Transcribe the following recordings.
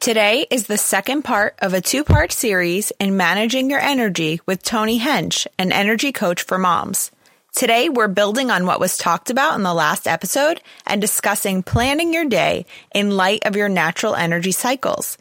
Today is the second part of a two part series in managing your energy with Toni Hench, an energy coach for moms. Today, we're building on what was talked about in the last episode and discussing planning your day in light of your natural energy cycles.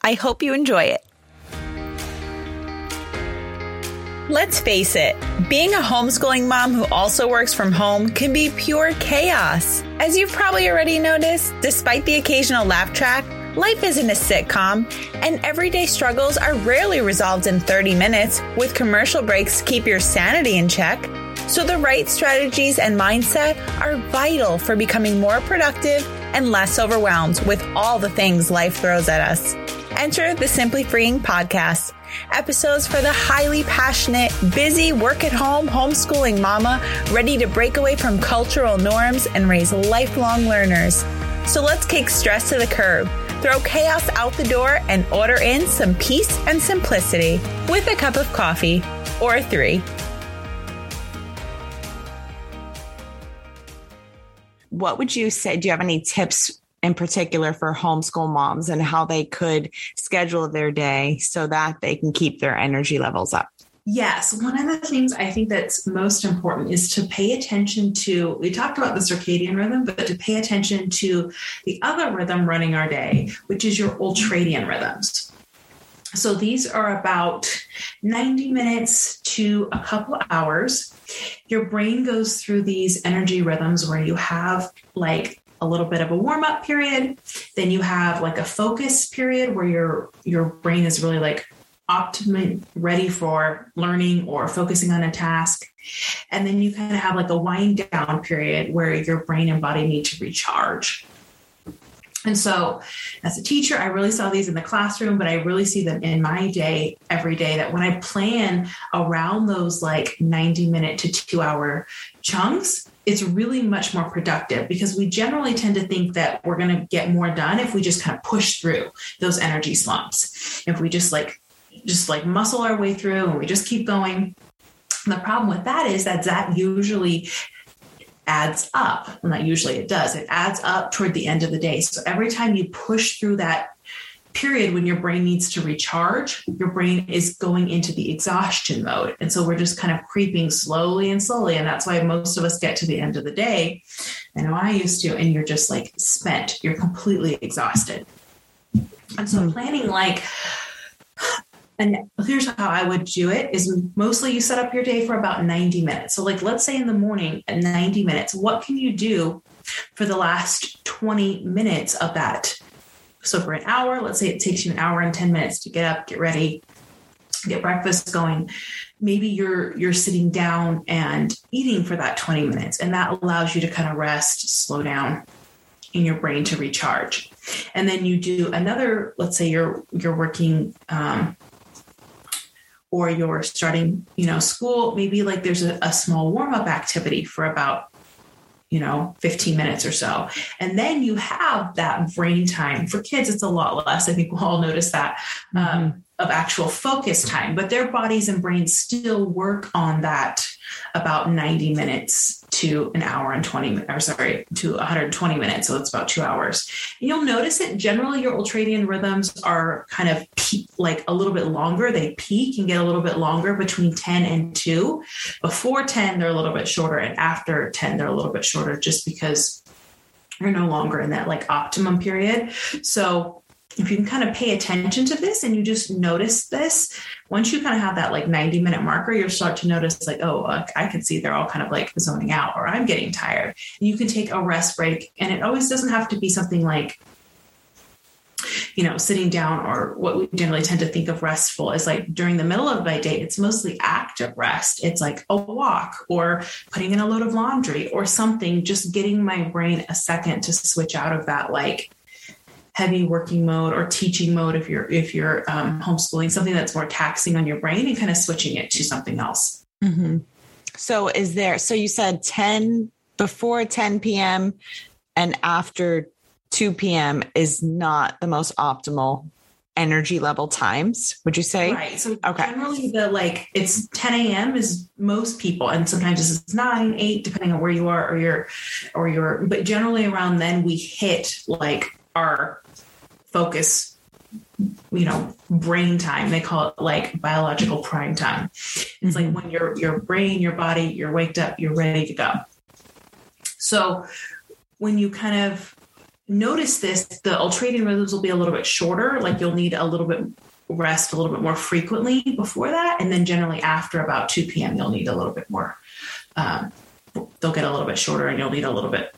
I hope you enjoy it. Let's face it, being a homeschooling mom who also works from home can be pure chaos. As you've probably already noticed, despite the occasional laugh track, Life isn't a sitcom, and everyday struggles are rarely resolved in 30 minutes with commercial breaks to keep your sanity in check. So, the right strategies and mindset are vital for becoming more productive and less overwhelmed with all the things life throws at us. Enter the Simply Freeing podcast. Episodes for the highly passionate, busy, work at home, homeschooling mama ready to break away from cultural norms and raise lifelong learners. So let's kick stress to the curb throw chaos out the door and order in some peace and simplicity with a cup of coffee or three. What would you say? Do you have any tips in particular for homeschool moms and how they could schedule their day so that they can keep their energy levels up? Yes, one of the things I think that's most important is to pay attention to. We talked about the circadian rhythm, but to pay attention to the other rhythm running our day, which is your ultradian rhythms. So these are about 90 minutes to a couple hours. Your brain goes through these energy rhythms where you have like a little bit of a warm up period, then you have like a focus period where your your brain is really like optimally ready for learning or focusing on a task. And then you kind of have like a wind down period where your brain and body need to recharge. And so, as a teacher, I really saw these in the classroom, but I really see them in my day every day. That when I plan around those like 90 minute to two hour chunks, it's really much more productive because we generally tend to think that we're going to get more done if we just kind of push through those energy slumps. If we just like just like muscle our way through and we just keep going. The problem with that is that that usually adds up. Well, not usually it does. It adds up toward the end of the day. So every time you push through that period when your brain needs to recharge, your brain is going into the exhaustion mode. And so we're just kind of creeping slowly and slowly. And that's why most of us get to the end of the day. I know I used to, and you're just like spent, you're completely exhausted. And so hmm. planning like and here's how I would do it is mostly you set up your day for about 90 minutes. So like let's say in the morning at 90 minutes, what can you do for the last 20 minutes of that? So for an hour, let's say it takes you an hour and 10 minutes to get up, get ready, get breakfast going. Maybe you're you're sitting down and eating for that 20 minutes and that allows you to kind of rest, slow down in your brain to recharge. And then you do another, let's say you're you're working um, or you're starting, you know, school, maybe like there's a, a small warm up activity for about, you know, 15 minutes or so. And then you have that brain time. For kids, it's a lot less. I think we'll all notice that. Mm-hmm. Um, of actual focus time, but their bodies and brains still work on that about 90 minutes to an hour and 20 or sorry to 120 minutes so it's about two hours. And you'll notice it generally your ultradian rhythms are kind of peak, like a little bit longer. They peak and get a little bit longer between 10 and 2 before 10 they're a little bit shorter and after 10 they're a little bit shorter just because you're no longer in that like optimum period. So if you can kind of pay attention to this and you just notice this, once you kind of have that like 90 minute marker, you'll start to notice like, oh, I can see they're all kind of like zoning out or I'm getting tired. And you can take a rest break. And it always doesn't have to be something like, you know, sitting down or what we generally tend to think of restful is like during the middle of my day, it's mostly active rest. It's like a walk or putting in a load of laundry or something, just getting my brain a second to switch out of that like heavy working mode or teaching mode if you're if you're um, homeschooling something that's more taxing on your brain and kind of switching it to something else mm-hmm. so is there so you said 10 before 10 p.m and after 2 p.m is not the most optimal energy level times would you say right so okay. generally the like it's 10 a.m is most people and sometimes it's 9 8 depending on where you are or your or your but generally around then we hit like our focus you know brain time. They call it like biological prime time. It's mm-hmm. like when your your brain your body you're waked up you're ready to go. So when you kind of notice this the ultradian rhythms will be a little bit shorter. Like you'll need a little bit rest a little bit more frequently before that. And then generally after about 2 p.m you'll need a little bit more um, they'll get a little bit shorter and you'll need a little bit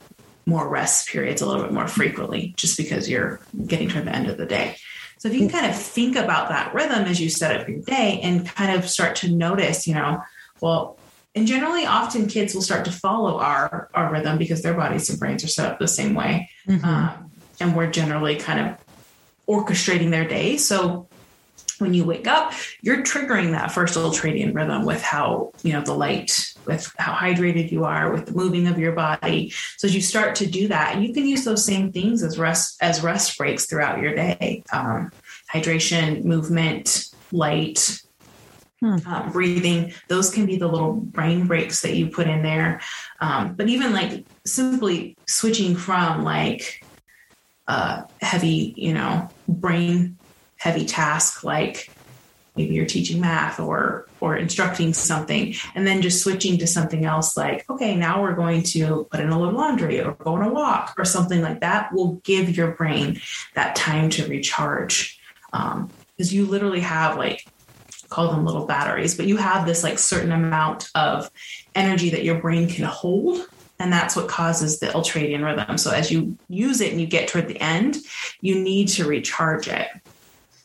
more rest periods a little bit more frequently just because you're getting toward the end of the day so if you can kind of think about that rhythm as you set up your day and kind of start to notice, you know, well, and generally often kids will start to follow our our rhythm because their bodies and brains are set up the same way. Mm-hmm. Um, and we're generally kind of orchestrating their day. So when you wake up, you're triggering that first ultradian rhythm with how, you know, the light, with how hydrated you are, with the moving of your body. So as you start to do that, you can use those same things as rest as rest breaks throughout your day. Um, hydration, movement, light, Hmm. Uh, breathing those can be the little brain breaks that you put in there um, but even like simply switching from like uh, heavy you know brain heavy task like maybe you're teaching math or or instructing something and then just switching to something else like okay now we're going to put in a load laundry or go on a walk or something like that will give your brain that time to recharge. Um, because you literally have like call them little batteries but you have this like certain amount of energy that your brain can hold and that's what causes the ultradian rhythm. So as you use it and you get toward the end you need to recharge it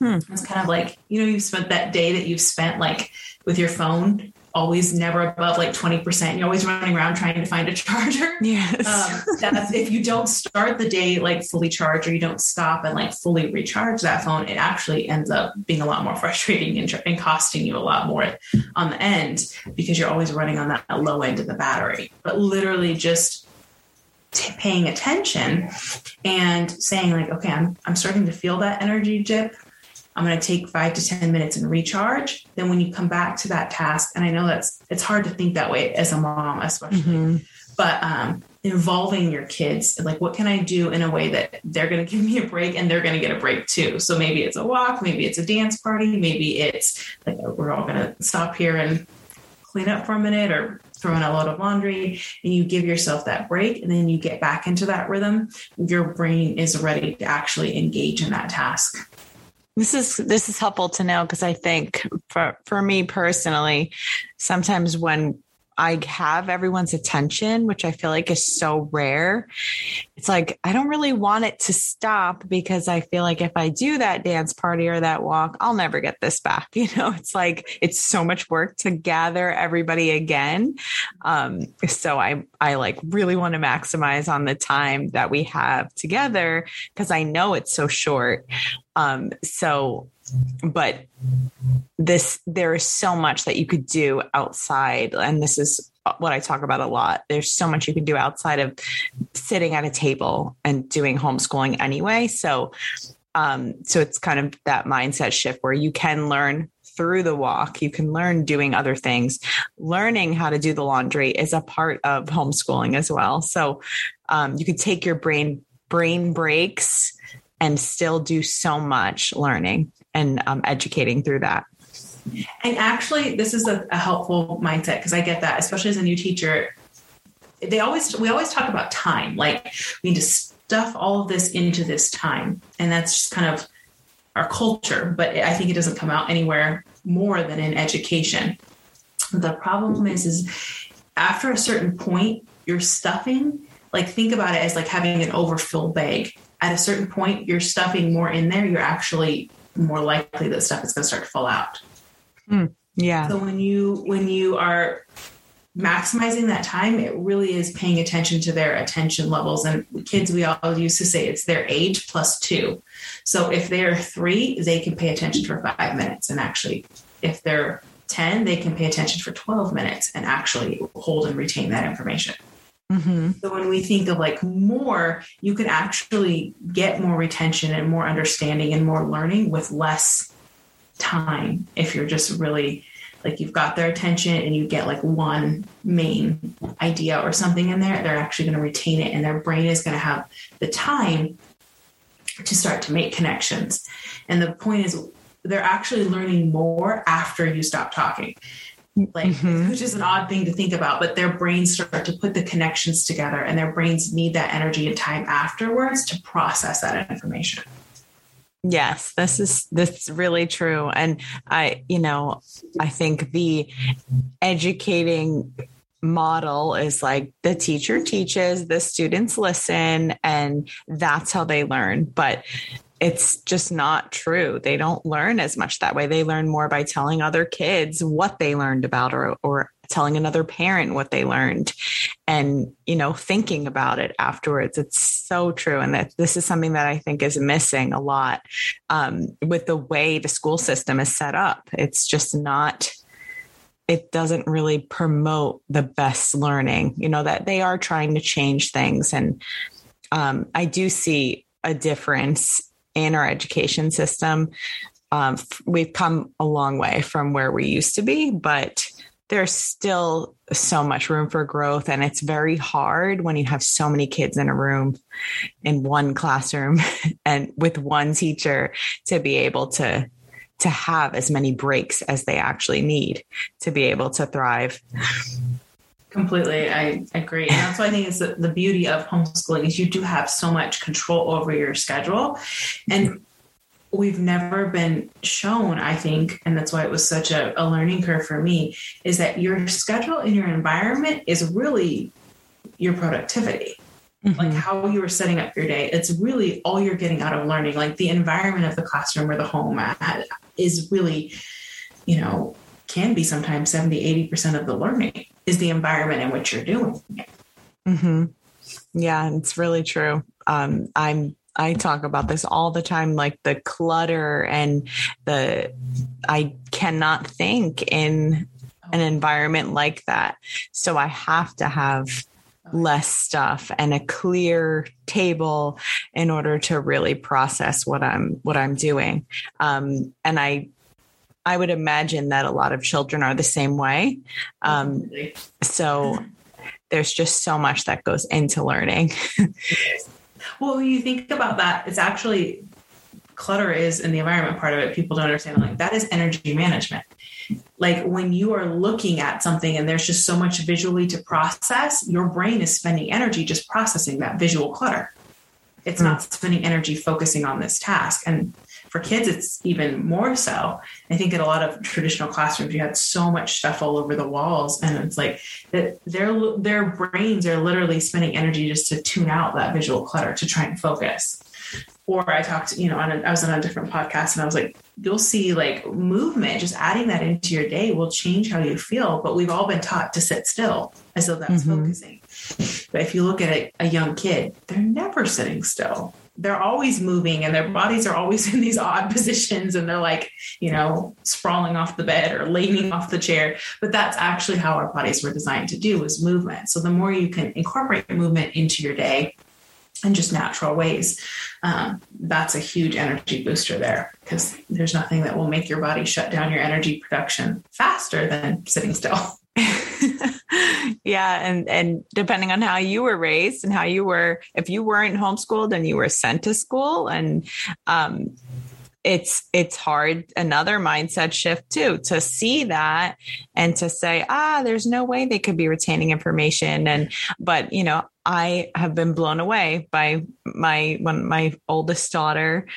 Hmm. It's kind of like, you know, you've spent that day that you've spent like with your phone, always never above like 20%. You're always running around trying to find a charger. Yes. Um, that's if you don't start the day like fully charged or you don't stop and like fully recharge that phone, it actually ends up being a lot more frustrating and, and costing you a lot more on the end because you're always running on that low end of the battery. But literally just T- paying attention and saying like okay I'm, I'm starting to feel that energy dip I'm going to take five to 10 minutes and recharge. Then when you come back to that task, and I know that's, it's hard to think that way as a mom, especially, mm-hmm. but um, involving your kids, like what can I do in a way that they're going to give me a break and they're going to get a break too. So maybe it's a walk, maybe it's a dance party, maybe it's like we're all going to stop here and clean up for a minute or throw in a load of laundry and you give yourself that break and then you get back into that rhythm, your brain is ready to actually engage in that task. This is this is helpful to know because I think for for me personally, sometimes when I have everyone's attention, which I feel like is so rare. It's like I don't really want it to stop because I feel like if I do that dance party or that walk, I'll never get this back. You know, it's like it's so much work to gather everybody again. Um, so I I like really want to maximize on the time that we have together because I know it's so short. Um, so but this there is so much that you could do outside and this is what I talk about a lot. There's so much you can do outside of sitting at a table and doing homeschooling anyway. So um so it's kind of that mindset shift where you can learn through the walk. You can learn doing other things. Learning how to do the laundry is a part of homeschooling as well. So um, you could take your brain brain breaks and still do so much learning and um, educating through that. And actually, this is a, a helpful mindset because I get that, especially as a new teacher. They always we always talk about time, like we need to stuff all of this into this time, and that's just kind of our culture. But I think it doesn't come out anywhere more than in education. The problem is, is after a certain point, you're stuffing. Like think about it as like having an overfilled bag. At a certain point, you're stuffing more in there. You're actually more likely that stuff is going to start to fall out. Mm, yeah. So when you when you are maximizing that time, it really is paying attention to their attention levels. And kids, we all used to say it's their age plus two. So if they're three, they can pay attention for five minutes. And actually, if they're 10, they can pay attention for 12 minutes and actually hold and retain that information. Mm-hmm. So when we think of like more, you can actually get more retention and more understanding and more learning with less time if you're just really like you've got their attention and you get like one main idea or something in there, they're actually going to retain it and their brain is going to have the time to start to make connections. And the point is, they're actually learning more after you stop talking. Like, mm-hmm. which is an odd thing to think about, but their brains start to put the connections together and their brains need that energy and time afterwards to process that information. Yes, this is this is really true. And I, you know, I think the educating model is like the teacher teaches, the students listen, and that's how they learn. But it's just not true. They don't learn as much that way. They learn more by telling other kids what they learned about or, or telling another parent what they learned and, you know, thinking about it afterwards. It's so true. And that this is something that I think is missing a lot um, with the way the school system is set up. It's just not it doesn't really promote the best learning you know that they are trying to change things and um, i do see a difference in our education system um, we've come a long way from where we used to be but there's still so much room for growth and it's very hard when you have so many kids in a room in one classroom and with one teacher to be able to to have as many breaks as they actually need to be able to thrive. Completely, I agree. And that's why I think it's the, the beauty of homeschooling is you do have so much control over your schedule. And we've never been shown, I think, and that's why it was such a, a learning curve for me, is that your schedule and your environment is really your productivity. Mm-hmm. like how you are setting up your day it's really all you're getting out of learning like the environment of the classroom or the home is really, you know, can be sometimes 70, 80% of the learning is the environment in which you're doing it. Mm-hmm. Yeah, it's really true. Um, I'm I talk about this all the time, like the clutter and the I cannot think in an environment like that. So I have to have less stuff and a clear table in order to really process what I'm what I'm doing. Um, and I I would imagine that a lot of children are the same way. Um, so there's just so much that goes into learning. well, when you think about that, it's actually clutter is in the environment part of it. People don't understand like that is energy management like when you are looking at something and there's just so much visually to process, your brain is spending energy just processing that visual clutter. It's mm. not spending energy focusing on this task. And for kids, it's even more so. I think in a lot of traditional classrooms, you had so much stuff all over the walls, and it's like their their brains are literally spending energy just to tune out that visual clutter to try and focus or I talked, you know, on a, I was on a different podcast and I was like, you'll see like movement, just adding that into your day will change how you feel. But we've all been taught to sit still as though that's mm-hmm. focusing. But if you look at a, a young kid, they're never sitting still. They're always moving and their bodies are always in these odd positions and they're like, you know, sprawling off the bed or leaning off the chair. But that's actually how our bodies were designed to do is movement. So the more you can incorporate movement into your day, in just natural ways, um, that's a huge energy booster there because there's nothing that will make your body shut down your energy production faster than sitting still. yeah, and and depending on how you were raised and how you were, if you weren't homeschooled and you were sent to school, and um, it's it's hard another mindset shift too to see that and to say ah there's no way they could be retaining information. And but you know I have been blown away by my when my oldest daughter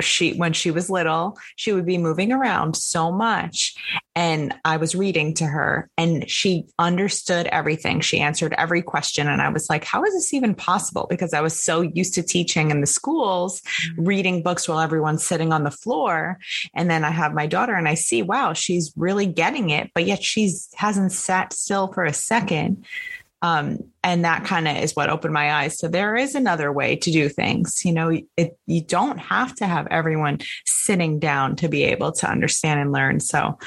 she when she was little she would be moving around so much and i was reading to her and she understood everything. She answered every question and i was like how is this even possible? Because i was so used to teaching in the schools mm-hmm. reading books while everyone's sitting on the floor and then i have my daughter and i see wow she's really getting it but yet she's hasn't sat still for a second um, and that kind of is what opened my eyes. So there is another way to do things. You know, it, you don't have to have everyone sitting down to be able to understand and learn. So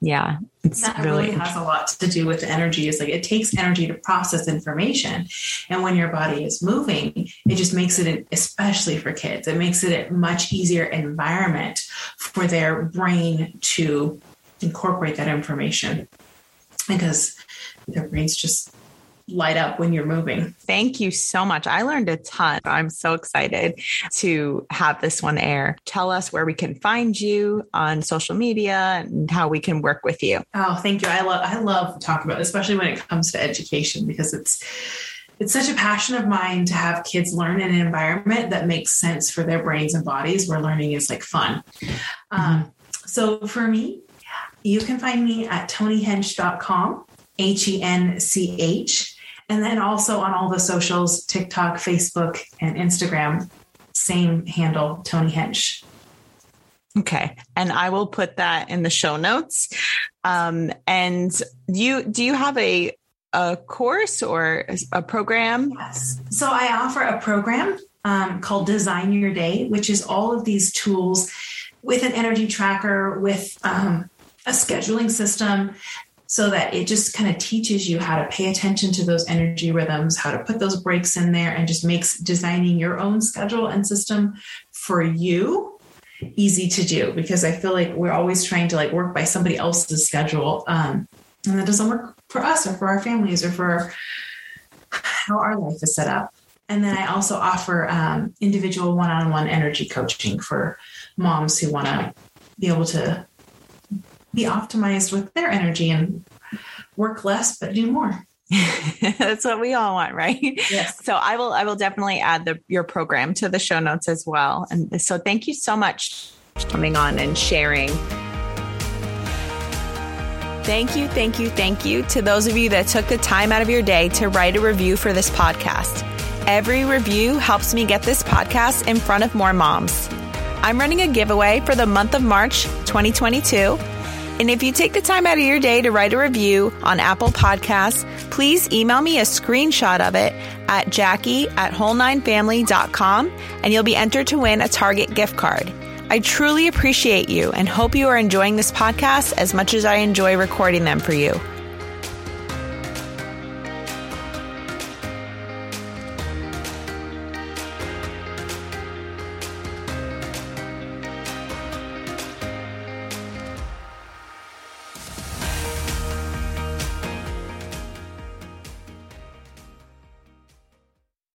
yeah, it's that really, really has a lot to do with the energy. Is like it takes energy to process information, and when your body is moving, it just makes it, especially for kids, it makes it a much easier environment for their brain to incorporate that information because their brains just light up when you're moving. Thank you so much. I learned a ton. I'm so excited to have this one air. Tell us where we can find you on social media and how we can work with you. Oh, thank you. I love I love talking about, it, especially when it comes to education, because it's it's such a passion of mine to have kids learn in an environment that makes sense for their brains and bodies where learning is like fun. Mm-hmm. Um, so for me, you can find me at tonihench.com, H E N C H. And then also on all the socials TikTok, Facebook, and Instagram, same handle, Toni Hench. Okay. And I will put that in the show notes. Um, and you do you have a a course or a program? Yes. So I offer a program um, called Design Your Day, which is all of these tools with an energy tracker, with um, a scheduling system, so that it just kind of teaches you how to pay attention to those energy rhythms, how to put those breaks in there, and just makes designing your own schedule and system for you easy to do because I feel like we're always trying to like work by somebody else's schedule. Um, and that doesn't work for us or for our families or for how our life is set up. And then I also offer um, individual one on one energy coaching for moms who want to be able to be optimized with their energy and work less but do more. That's what we all want, right? Yes. So I will I will definitely add the your program to the show notes as well. And so thank you so much for coming on and sharing. Thank you, thank you, thank you to those of you that took the time out of your day to write a review for this podcast. Every review helps me get this podcast in front of more moms. I'm running a giveaway for the month of March 2022 and if you take the time out of your day to write a review on Apple Podcasts, please email me a screenshot of it at jackie at whole9family.com and you'll be entered to win a Target gift card. I truly appreciate you and hope you are enjoying this podcast as much as I enjoy recording them for you.